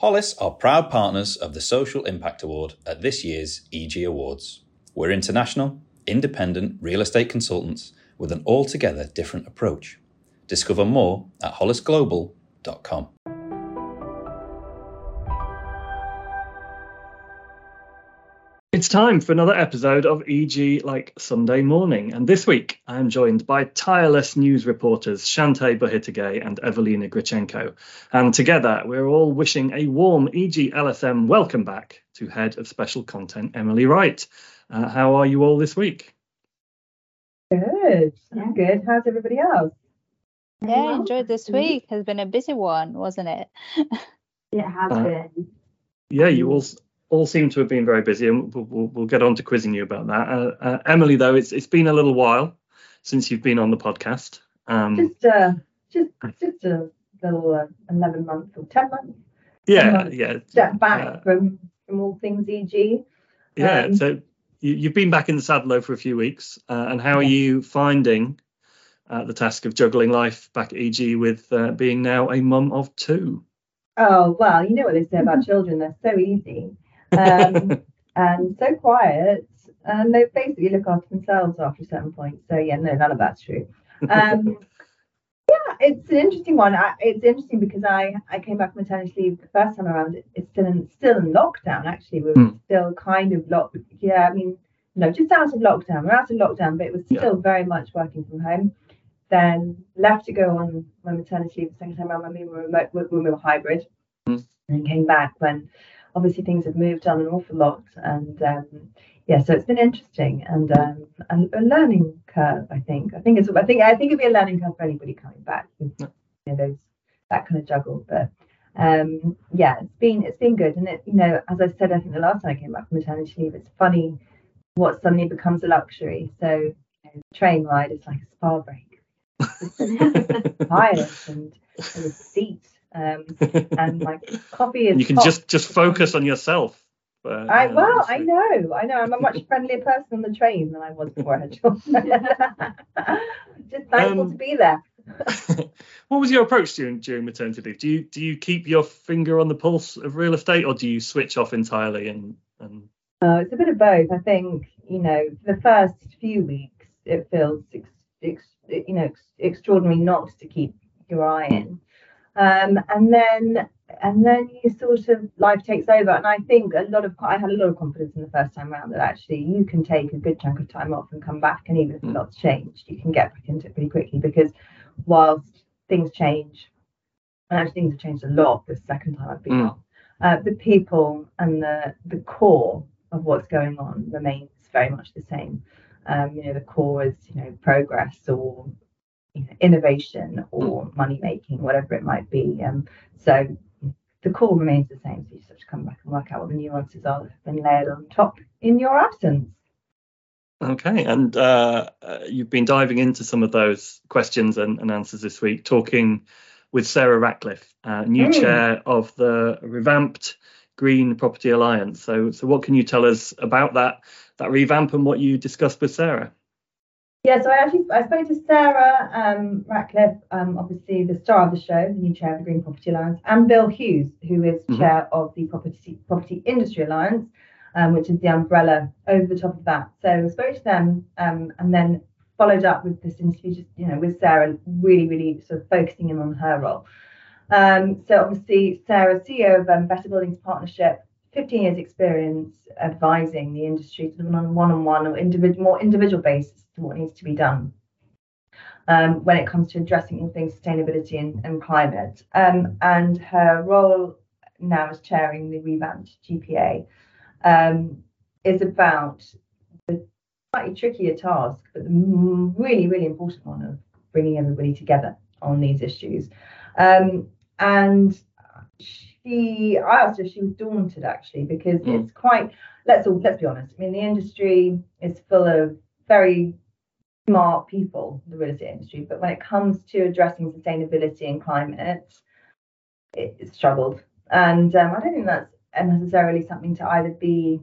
Hollis are proud partners of the Social Impact Award at this year's EG Awards. We're international, independent real estate consultants with an altogether different approach. Discover more at hollisglobal.com. It's time for another episode of EG Like Sunday Morning, and this week I am joined by tireless news reporters Chanté Bohitige and Evelina Grecenko. And together we're all wishing a warm EG LSM welcome back to Head of Special Content Emily Wright. Uh, how are you all this week? Good. I'm good. How's everybody else? Yeah, well, enjoyed this week. Has been a busy one, wasn't it? it has uh, been. Yeah, you all all seem to have been very busy, and we'll, we'll, we'll get on to quizzing you about that. Uh, uh, Emily, though, it's it's been a little while since you've been on the podcast. Um, just uh, just just a little uh, eleven months or ten months. Yeah, months yeah. Step back uh, from from all things EG. Yeah, um, so you, have been back in the saddle for a few weeks, uh, and how are you finding the task of juggling life back at EG with being now a mum of two? Oh well, you know what they say about children; they're so easy um, and so quiet. And they basically look after themselves after a certain point. So yeah, no, none of that's true. Um, yeah, it's an interesting one. I, it's interesting because I I came back from maternity leave the first time around. It's still in still in lockdown. Actually, we are mm. still kind of locked. Yeah, I mean, no, just out of lockdown. We're out of lockdown, but it was still yeah. very much working from home. Then left to go on my maternity leave the second time around when we were remote, when we were hybrid, mm. and came back when obviously things have moved on an awful lot and um, yeah so it's been interesting and um, a, a, learning curve i think. I think it's i think i think it'd be a learning curve for anybody coming back you know those that kind of juggle but um, yeah it's been it's been good. And it you know as i said i think the last time i came back from maternity leave it's funny what suddenly becomes a luxury. So you know, train ride is like a spa break. Tired and, and the seat um, and my coffee is. you can just just focus on yourself. Uh, I well, I know, I know. I'm a much friendlier person on the train than I was before I had just thankful um, to be there. what was your approach during during maternity leave? Do you do you keep your finger on the pulse of real estate, or do you switch off entirely and and? Uh, it's a bit of both. I think you know, the first few weeks it feels ex, ex, you know ex, extraordinary not to keep your eye in. Um, and then and then you sort of life takes over. And I think a lot of I had a lot of confidence in the first time around that actually you can take a good chunk of time off and come back, and even if a hmm. lot's changed, you can get back into it pretty quickly because whilst things change, and actually things have changed a lot the second time I've been mm. on, uh, the people and the the core of what's going on remains very much the same. Um, you know, the core is you know progress or innovation or money making, whatever it might be. Um, so the core remains the same. So you just have to come back and work out what the nuances are that have been layered on top in your absence. Okay, and uh, uh, you've been diving into some of those questions and, and answers this week, talking with Sarah Ratcliffe, uh, new mm. chair of the revamped Green Property Alliance. So, so what can you tell us about that that revamp and what you discussed with Sarah? Yeah, so I actually I spoke to Sarah um, Ratcliffe, um, obviously the star of the show, the new chair of the Green Property Alliance, and Bill Hughes, who is mm-hmm. chair of the Property Property Industry Alliance, um, which is the umbrella over the top of that. So I spoke to them, um, and then followed up with this interview, just you know, with Sarah, really, really sort of focusing in on her role. Um, so obviously, Sarah, CEO of um, Better Buildings Partnership, 15 years experience advising the industry on a one-on-one or individual, more individual basis to what needs to be done um, when it comes to addressing all things sustainability and, and climate. Um, and her role now as chairing the revamped GPA um, is about the slightly trickier task, but the really, really important one of bringing everybody together on these issues. Um, and she I asked her if she was daunted actually because mm. it's quite let's all let's be honest. I mean the industry is full of very smart people, the real estate industry, but when it comes to addressing sustainability and climate, it, it struggled. And um, I don't think that's necessarily something to either be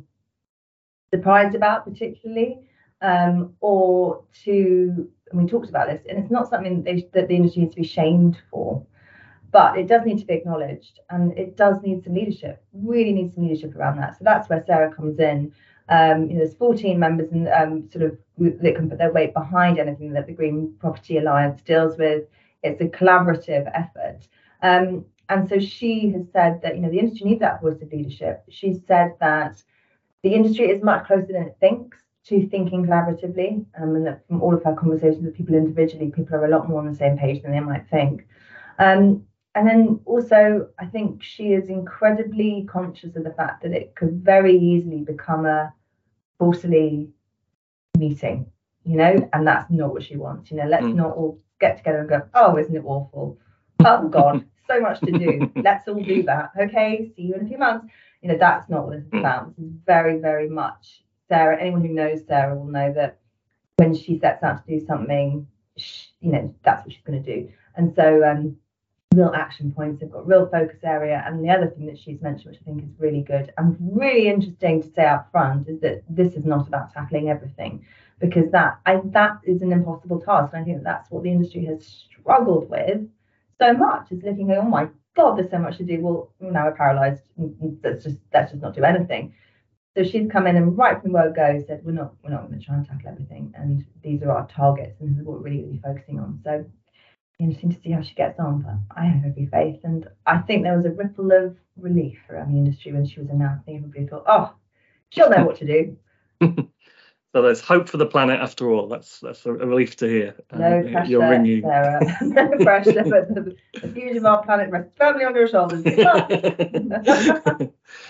surprised about particularly um, or to and we talked about this and it's not something that, they, that the industry needs to be shamed for but it does need to be acknowledged and it does need some leadership, really needs some leadership around that. So that's where Sarah comes in. Um, you know, there's 14 members and um, sort of that can put their weight behind anything that the Green Property Alliance deals with. It's a collaborative effort. Um, and so she has said that, you know, the industry needs that voice of leadership. She said that the industry is much closer than it thinks to thinking collaboratively. Um, and that from all of her conversations with people individually, people are a lot more on the same page than they might think. Um, and then also, I think she is incredibly conscious of the fact that it could very easily become a falsely meeting, you know, and that's not what she wants. You know, let's mm. not all get together and go, oh, isn't it awful? Oh, God, so much to do. Let's all do that. Okay, see you in a few months. You know, that's not what it's mm. about. Is very, very much Sarah. Anyone who knows Sarah will know that when she sets out to do something, she, you know, that's what she's going to do. And so, um, real action points. They've got real focus area. And the other thing that she's mentioned, which I think is really good and really interesting to say up front, is that this is not about tackling everything, because that I, that is an impossible task. And I think that that's what the industry has struggled with so much. Is looking at, oh my God, there's so much to do. Well, now we're paralysed. Mm, mm, let's just let's just not do anything. So she's come in and right from the word go said, we're not we're not going to try and tackle everything, and these are our targets, and this is what we're really, really focusing on. So interesting to see how she gets on, but I have every faith. And I think there was a ripple of relief around the industry when she was announced. Everybody thought, oh, she'll know what to do. so there's hope for the planet after all. That's that's a relief to hear. No um, pressure, you're ringing. Sarah. no pressure, but the, the future of our planet rests firmly on your shoulders.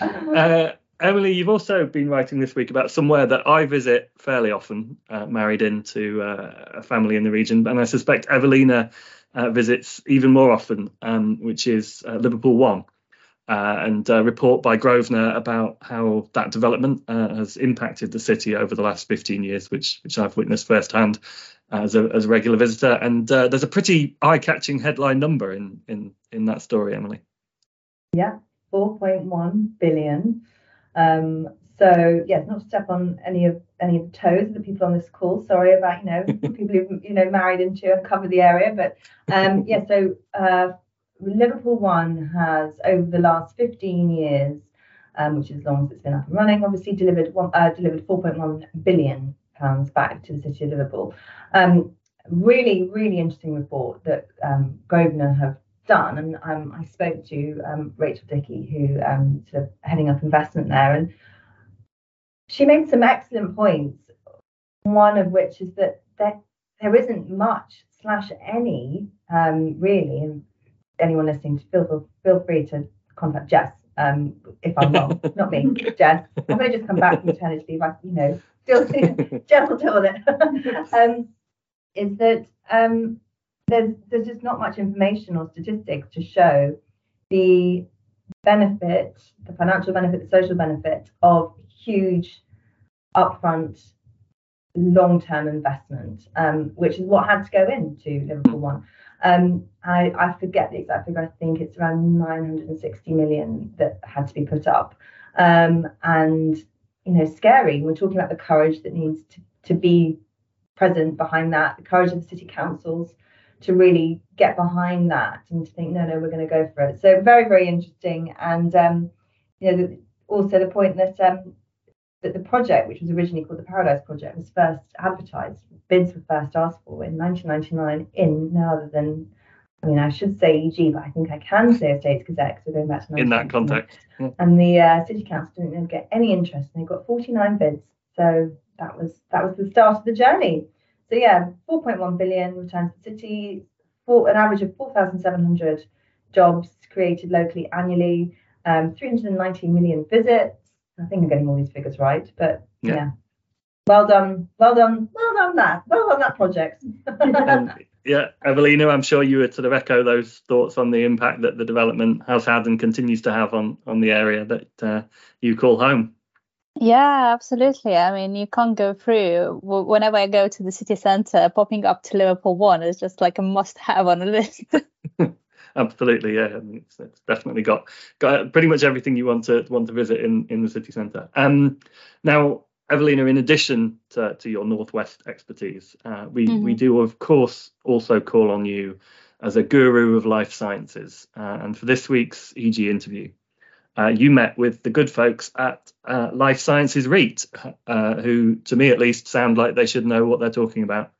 uh, Emily, you've also been writing this week about somewhere that I visit fairly often, uh, married into uh, a family in the region, and I suspect Evelina uh, visits even more often, um, which is uh, Liverpool One, uh, and a report by Grosvenor about how that development uh, has impacted the city over the last 15 years, which which I've witnessed firsthand as a, as a regular visitor. And there's a pretty eye-catching headline number in in in that story, Emily. Yeah, 4.1 billion um, so yes, not to step on any of any of the toes of the people on this call. Sorry about you know people who you know married into and cover the area, but um, yeah. So uh, Liverpool One has over the last 15 years, um, which is as long as it's been up and running, obviously delivered one, uh, delivered 4.1 billion pounds back to the city of Liverpool. Um, really, really interesting report that um, Grosvenor have done. And um, I spoke to um, Rachel Dickey, who um, sort of heading up investment there, and she made some excellent points. One of which is that there, there isn't much slash any um, really. And anyone listening to feel feel free to contact Jess um, if I'm wrong, not me, Jess. I'm going to just come back from maternity leave. I, you know, still Jess will deal with it. um, is that um, there's there's just not much information or statistics to show the benefit, the financial benefit, the social benefit of huge upfront long-term investment, um, which is what had to go into Liverpool One. Um, I, I forget the exact figure. I think it's around 960 million that had to be put up. Um, and you know, scary. We're talking about the courage that needs to, to be present behind that, the courage of the city councils, to really get behind that and to think, no, no, we're going to go for it. So very, very interesting. And um, you know, the, also the point that um, that the project, which was originally called the Paradise Project, was first advertised. Bids were first asked for in 1999 in no other than, I mean, I should say EG, but I think I can say Estates Gazette because we're going back to in that context. Yeah. And the uh, city council didn't get any interest, and they got 49 bids. So that was that was the start of the journey. So yeah, 4.1 billion returns to the city, for an average of 4,700 jobs created locally annually, um, 390 million visits. I think I'm getting all these figures right, but yeah. yeah. Well done, well done, well done that, well done that project. yeah, Evelina, I'm sure you would sort of echo those thoughts on the impact that the development has had and continues to have on on the area that uh, you call home. Yeah, absolutely. I mean, you can't go through. Whenever I go to the city centre, popping up to Liverpool One is just like a must-have on a list. absolutely, yeah. I mean, it's, it's, definitely got got pretty much everything you want to want to visit in in the city centre. Um, now, Evelina, in addition to, to your northwest expertise, uh, we mm-hmm. we do of course also call on you as a guru of life sciences. Uh, and for this week's EG interview, uh, you met with the good folks at uh, Life Sciences REIT, uh, who, to me at least, sound like they should know what they're talking about.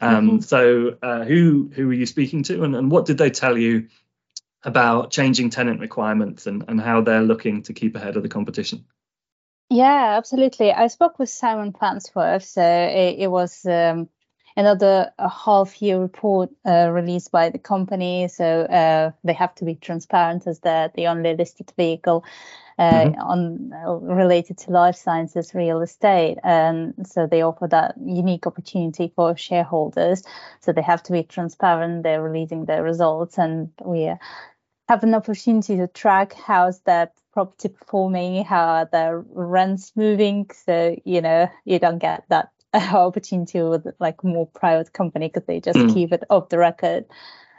Um, mm-hmm. So, uh, who who were you speaking to, and, and what did they tell you about changing tenant requirements and, and how they're looking to keep ahead of the competition? Yeah, absolutely. I spoke with Simon Farnsworth. So it, it was um, another half year report uh, released by the company. So uh, they have to be transparent as they're the only listed vehicle. Uh, mm-hmm. on uh, related to life sciences real estate and so they offer that unique opportunity for shareholders so they have to be transparent they're releasing their results and we have an opportunity to track how's that property performing how are the rents moving so you know you don't get that opportunity with like more private company because they just mm. keep it off the record.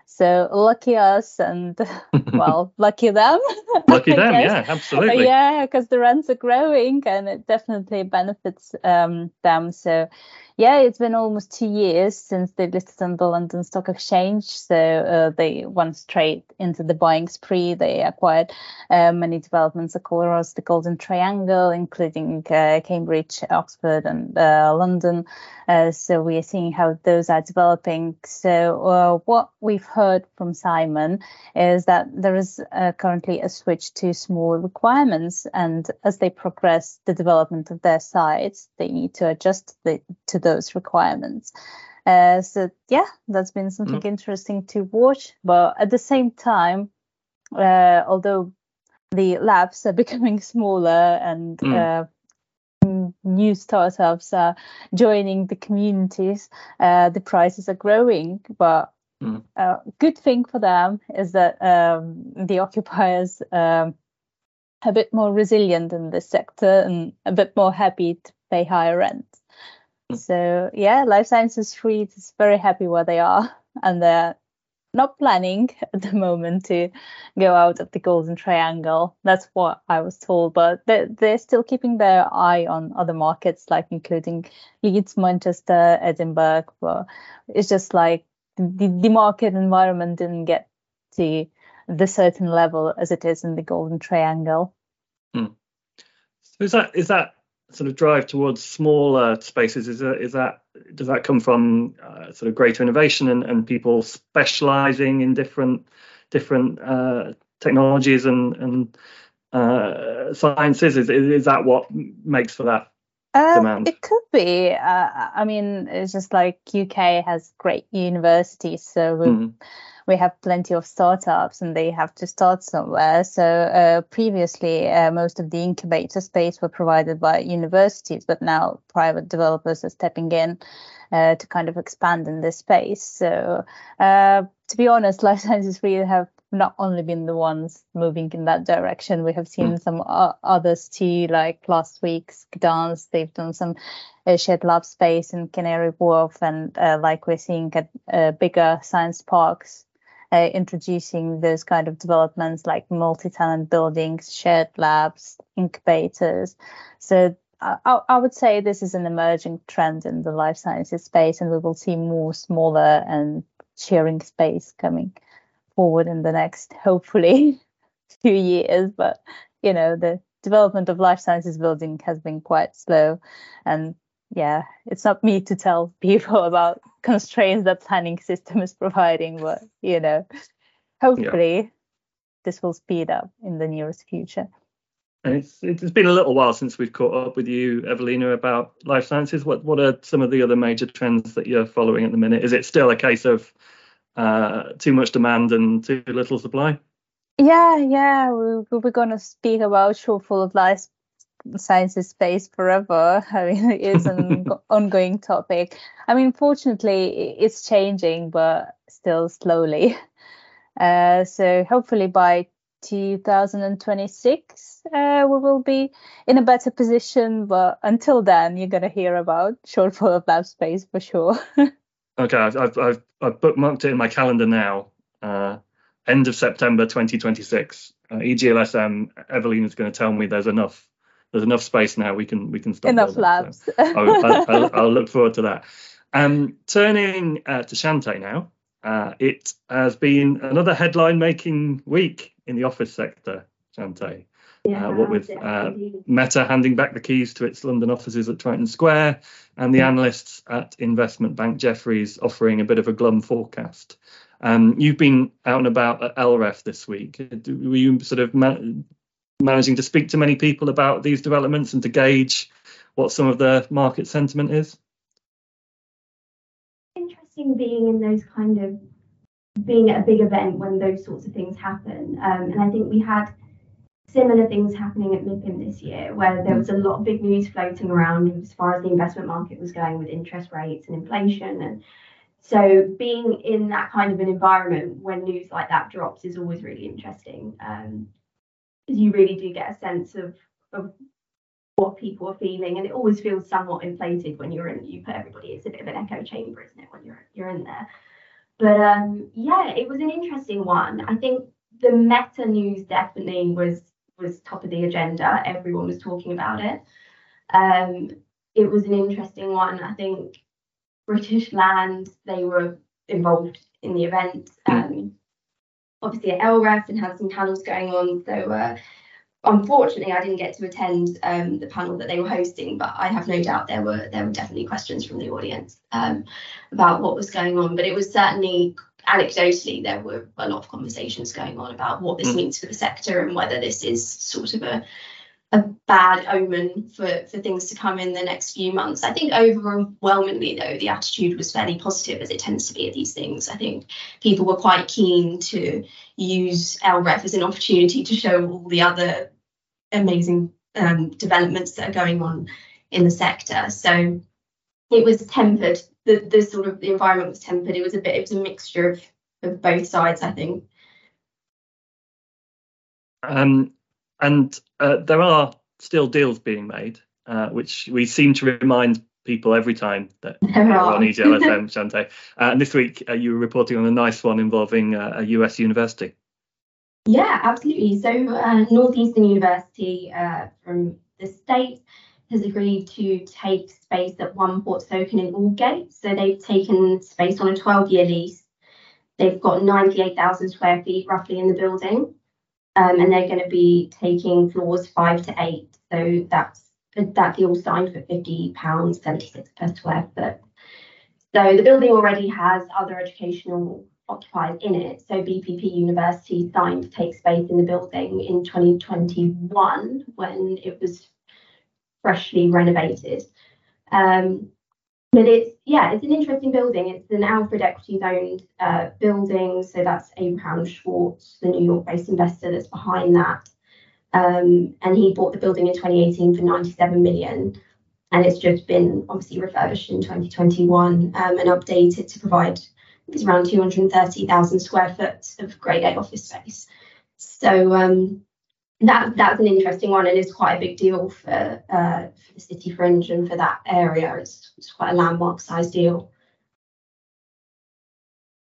So lucky us and well, lucky them. lucky them, yeah, absolutely. Yeah, because the rents are growing and it definitely benefits um, them. So yeah, it's been almost two years since they listed on the London Stock Exchange. So uh, they went straight into the buying spree. They acquired uh, many developments across the Golden Triangle, including uh, Cambridge, Oxford, and uh, London. Uh, so we are seeing how those are developing. So uh, what we've heard from Simon is that there is currently a switch to smaller requirements, and as they progress the development of their sites, they need to adjust the, to the those requirements. Uh, so yeah, that's been something mm. interesting to watch. But at the same time, uh, although the labs are becoming smaller and mm. uh, new startups are joining the communities, uh, the prices are growing. But mm. a good thing for them is that um, the occupiers. Um, a bit more resilient in this sector and a bit more happy to pay higher rent. So yeah, Life Sciences REIT is very happy where they are, and they're not planning at the moment to go out of the Golden Triangle. That's what I was told, but they're, they're still keeping their eye on other markets, like including Leeds, Manchester, Edinburgh. But it's just like the, the market environment didn't get to the certain level as it is in the Golden Triangle. Hmm. So is that is that sort of drive towards smaller spaces is that, is that does that come from uh, sort of greater innovation and, and people specializing in different different uh, technologies and and uh, sciences is, is that what makes for that demand? It could be. Uh, I mean, it's just like UK has great universities, so mm we have plenty of startups and they have to start somewhere. So uh, previously, uh, most of the incubator space were provided by universities, but now private developers are stepping in uh, to kind of expand in this space. So uh, to be honest, Life Sciences REIT have not only been the ones moving in that direction. We have seen mm. some uh, others too, like last week's Kadans. They've done some uh, shared lab space in Canary Wharf, and uh, like we're seeing at uh, bigger science parks uh, introducing those kind of developments like multi-tenant buildings, shared labs, incubators. So I, I, would say this is an emerging trend in the life sciences space, and we will see more smaller and sharing space coming forward in the next, hopefully, few years. But you know, the development of life sciences building has been quite slow, and yeah, it's not me to tell people about constraints that planning system is providing, but you know, hopefully yeah. this will speed up in the nearest future. And it's it's been a little while since we've caught up with you, Evelina, about life sciences. What what are some of the other major trends that you're following at the minute? Is it still a case of uh, too much demand and too little supply? Yeah, yeah, we, we're going to speak about shortfall of life sciences space forever. I mean, it is an ongoing topic. I mean, fortunately, it's changing, but still slowly. Uh, so hopefully by 2026, uh, we will be in a better position. But until then, you're going to hear about shortfall of lab space for sure. okay, I've, I've, I've, I've bookmarked it in my calendar now. Uh, end of September 2026. Uh, EGLSM, Evelyn is going to tell me there's enough there's enough space now. We can we can stop. Enough labs. So I'll, I'll, I'll, look forward to that. Um, turning uh, to Chanté now. Uh, it has been another headline-making week in the office sector, Chanté. Yeah, uh, what with uh, Meta handing back the keys to its London offices at Triton Square, and the analysts at investment bank Jefferies offering a bit of a glum forecast. Um, you've been out and about at LREF this week. Were you sort of ma- managing to speak to many people about these developments and to gauge what some of the market sentiment is? Interesting being in those kind of being at a big event when those sorts of things happen. Um, and I think we had similar things happening at MIPIM this year, where there was a lot of big news floating around as far as the investment market was going with interest rates and inflation. And so being in that kind of an environment when news like that drops is always really interesting. Um, you really do get a sense of, of what people are feeling and it always feels somewhat inflated when you're in you put everybody it's a bit of an echo chamber isn't it when you're you're in there but um yeah it was an interesting one i think the meta news definitely was was top of the agenda. Everyone was talking about it. Um, it was an interesting one. I think British Land, they were involved in the event. Um, obviously at LREF and had some panels going on. So uh, unfortunately, I didn't get to attend um, the panel that they were hosting, but I have no doubt there were there were definitely questions from the audience um, about what was going on. But it was certainly anecdotally, there were a lot of conversations going on about what this mm. means for the sector and whether this is sort of a a bad omen for, for things to come in the next few months. I think overwhelmingly, though, the attitude was fairly positive as it tends to be at these things. I think people were quite keen to use LREF as an opportunity to show all the other amazing um, developments that are going on in the sector. So it was tempered the the sort of the environment was tempered. It was a bit it was a mixture of of both sides, I think. Um, and uh, there are still deals being made, uh, which we seem to remind people every time that are on EGLSM, Chanté. Uh, and this week uh, you were reporting on a nice one involving uh, a US university. Yeah, absolutely. So uh, Northeastern University from the States has agreed to take space at One Portsoken in Aldgate. So they've taken space on a 12 year lease. They've got 98,000 square feet roughly in the building. Um, and they're going to be taking floors five to eight. So that's that deal signed for £50, 76 per square foot. So the building already has other educational occupiers in it. So BPP University signed to take space in the building in 2021 when it was freshly renovated. Um, but it's yeah, it's an interesting building. It's an Alfred Equities owned uh, building, so that's Abraham Schwartz, the New York-based investor that's behind that. Um, and he bought the building in 2018 for 97 million, and it's just been obviously refurbished in 2021 um, and updated to provide it's around 230,000 square foot of Grade A office space. So um, that that's an interesting one and it's quite a big deal for uh, for the city fringe and for that area. It's, it's quite a landmark size deal.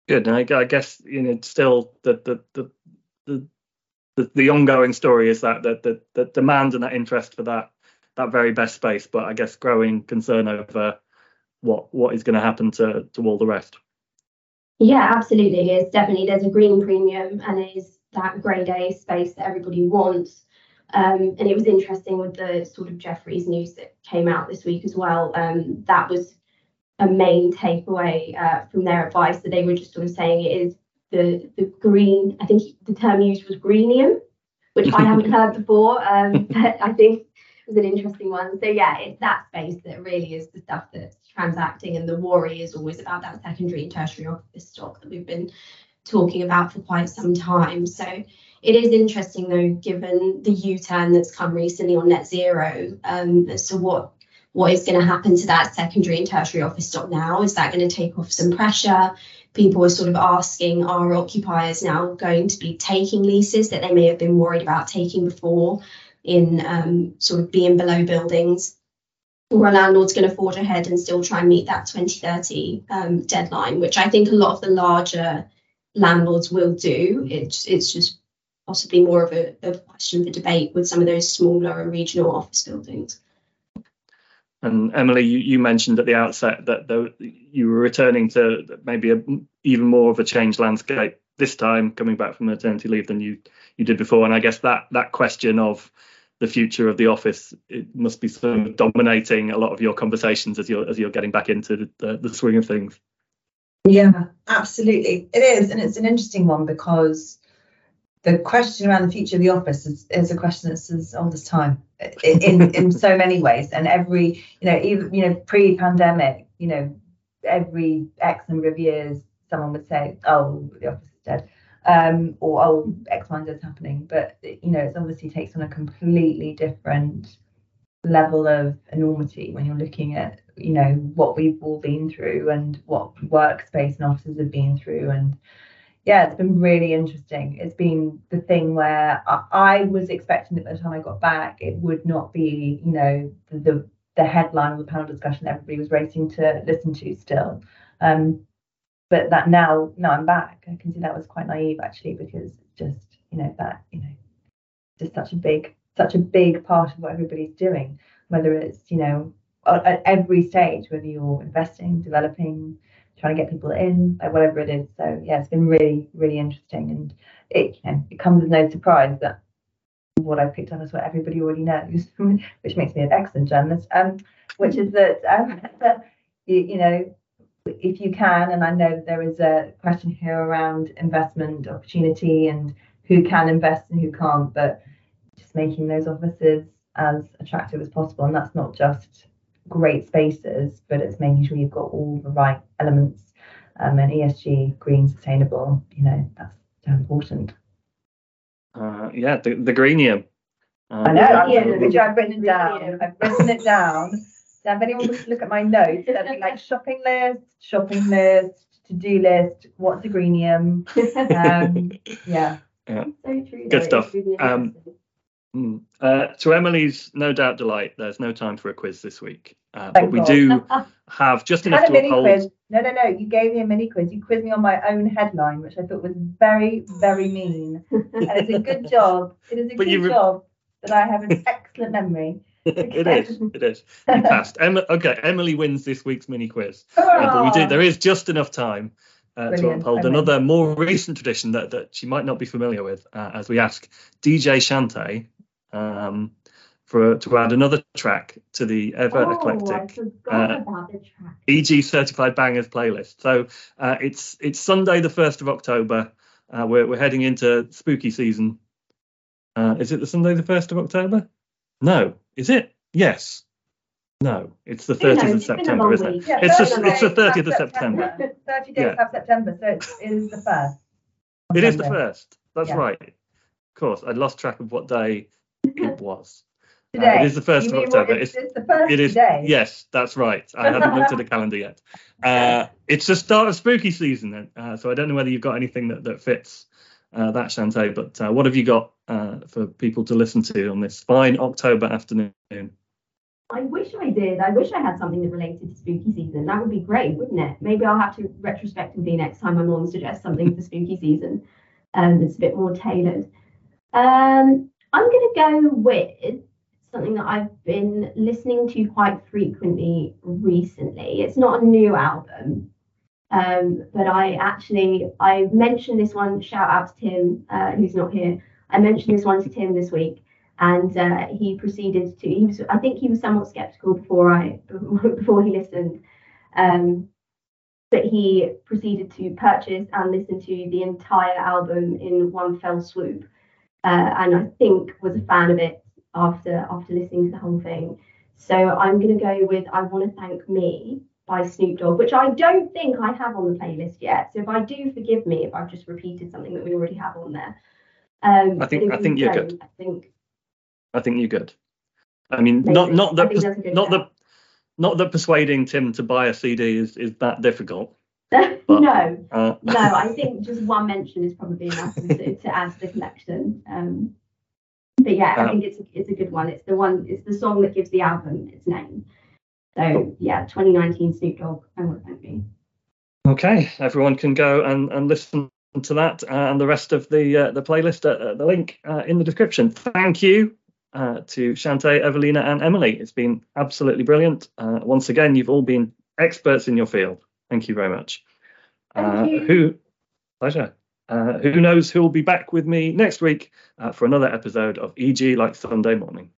Good. And I, I guess you know it's still the the the the, the, the ongoing story is that that the, the demand and that interest for that that very best space, but I guess growing concern over what what is going to happen to to all the rest. Yeah, absolutely. It's definitely there's a green premium and it is that grade A space that everybody wants. Um, and it was interesting with the sort of Jefferies news that came out this week as well. Um, that was a main takeaway uh, from their advice that they were just sort of saying it is the the green. I think the term used was greenium, which I haven't heard before. Um, but I think it was an interesting one. So yeah, it's that space that really is the stuff that's transacting, and the worry is always about that secondary and tertiary office stock that we've been talking about for quite some time. So it is interesting though, given the U-turn that's come recently on net zero, um, as to what what is going to happen to that secondary and tertiary office stock now? Is that going to take off some pressure? People are sort of asking, are occupiers now going to be taking leases that they may have been worried about taking before in um, sort of being below buildings? Or are landlords going to forge ahead and still try and meet that 2030 um, deadline, which I think a lot of the larger landlords will do. Mm-hmm. It's it's just possibly more of a, a question for debate with some of those smaller and regional office buildings. And Emily, you, you mentioned at the outset that the, you were returning to maybe a, even more of a changed landscape this time, coming back from maternity leave than you you did before. And I guess that that question of the future of the office it must be sort of dominating a lot of your conversations as you're as you're getting back into the, the, the swing of things. Yeah, absolutely, it is, and it's an interesting one because the question around the future of the office is, is a question that's as old as time in, in, so many ways. And every, you know, even you know, pre-pandemic, you know, every X number of years, someone would say, "Oh, the office is dead," um, or "Oh, X, Y, and is happening." But you know, it obviously takes on a completely different level of enormity when you're looking at you know what we've all been through and what workspace and offices have been through and yeah, it's been really interesting. It's been the thing where I, I, was expecting that by the time I got back, it would not be, you know, the, the, the headline of the panel discussion everybody was racing to listen to still. Um, but that now, now I'm back, I can see that was quite naive actually, because just, you know, that, you know, just such a big, such a big part of what everybody's doing, whether it's, you know, at every stage, whether you're investing, developing, trying to get people in, like whatever it is. So yeah, it's been really, really interesting, and it you know, it comes as no surprise that what I've picked up is what everybody already knows, which makes me an excellent journalist. Um, which is that um, you, you know if you can, and I know there is a question here around investment opportunity and who can invest and who can't, but just making those offices as attractive as possible, and that's not just great spaces, but it's making sure you've got all the right elements um, and ESG, green, sustainable. You know, that's so important. Uh, yeah, the, the greenium. Um, I know. I've, yeah, written, I've written it down. I've written it down. So if anyone wants to look at my notes, there'd be like shopping list, shopping list, to-do list. What's a greenium? Um, yeah. Yeah. So true. Good stuff. Um, Mm. Uh, to Emily's no doubt delight, there's no time for a quiz this week, uh, but we do have just enough to uphold. Quiz. No, no, no. You gave me a mini quiz. You quizzed me on my own headline, which I thought was very, very mean. and it's a good job. It is a but good re- job that I have an excellent memory. it is. It is. You passed. Emma, okay, Emily wins this week's mini quiz. Uh, but we do. There is just enough time uh, to uphold another more recent tradition that, that she might not be familiar with, uh, as we ask DJ Chanté um, for to add another track to the ever oh, eclectic uh, EG certified bangers playlist. So uh, it's it's Sunday the first of October. Uh, we're we're heading into spooky season. Uh, is it the Sunday the first of October? No, is it? Yes. No, it's the 30th of September, isn't it? Yeah, it's, the, it's the 30th of September. 30 days yeah. of September, so it is the first. It is the first. That's yeah. right. Of course, I lost track of what day it was. Today. Uh, it is the first of October. It's, it's, the first it is, today. Yes, that's right. I haven't looked at the calendar yet. Uh, it's the start of spooky season, uh, so I don't know whether you've got anything that, that fits uh, that, Chanté. But uh, what have you got uh, for people to listen to on this fine October afternoon? I wish I did. I wish I had something that related to spooky season. That would be great, wouldn't it? Maybe I'll have to retrospectively next time my mom suggests something for spooky season um, that's a bit more tailored. Um, I'm going to go with something that I've been listening to quite frequently recently. It's not a new album, um, but I actually I mentioned this one. Shout out to Tim, uh, who's not here. I mentioned this one to Tim this week, and uh, he proceeded to. He was, I think, he was somewhat skeptical before I before he listened, um, but he proceeded to purchase and listen to the entire album in one fell swoop uh, and I think was a fan of it after after listening to the whole thing. So I'm going to go with "I Want to Thank Me" by Snoop Dogg, which I don't think I have on the playlist yet. So if I do, forgive me if I've just repeated something that we already have on there. Um, I think I think you're good. I think I think you're good. I mean, maybe. not not that not that not that persuading Tim to buy a CD is is that difficult. No, uh, no. I think just one mention is probably enough to, to add to the collection. Um, but yeah, I um, think it's a, it's a good one. It's the one. It's the song that gives the album its name. So yeah, 2019 Snoop Dogg. I want to thank me. Okay, everyone can go and, and listen to that uh, and the rest of the uh, the playlist. Uh, the link uh, in the description. Thank you, uh, to Chanté, Evelina, and Emily. It's been absolutely brilliant. Uh, once again, you've all been experts in your field. Thank you very much. Thank you. Who, pleasure. Uh, who knows who will be back with me next week uh, for another episode of EG Like Sunday Morning.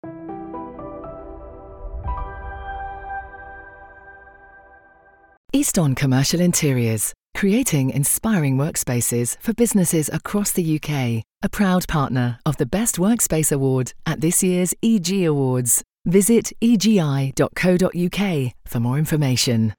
Easton Commercial Interiors, creating inspiring workspaces for businesses across the UK. A proud partner of the Best Workspace Award at this year's EG Awards. Visit egi.co.uk for more information.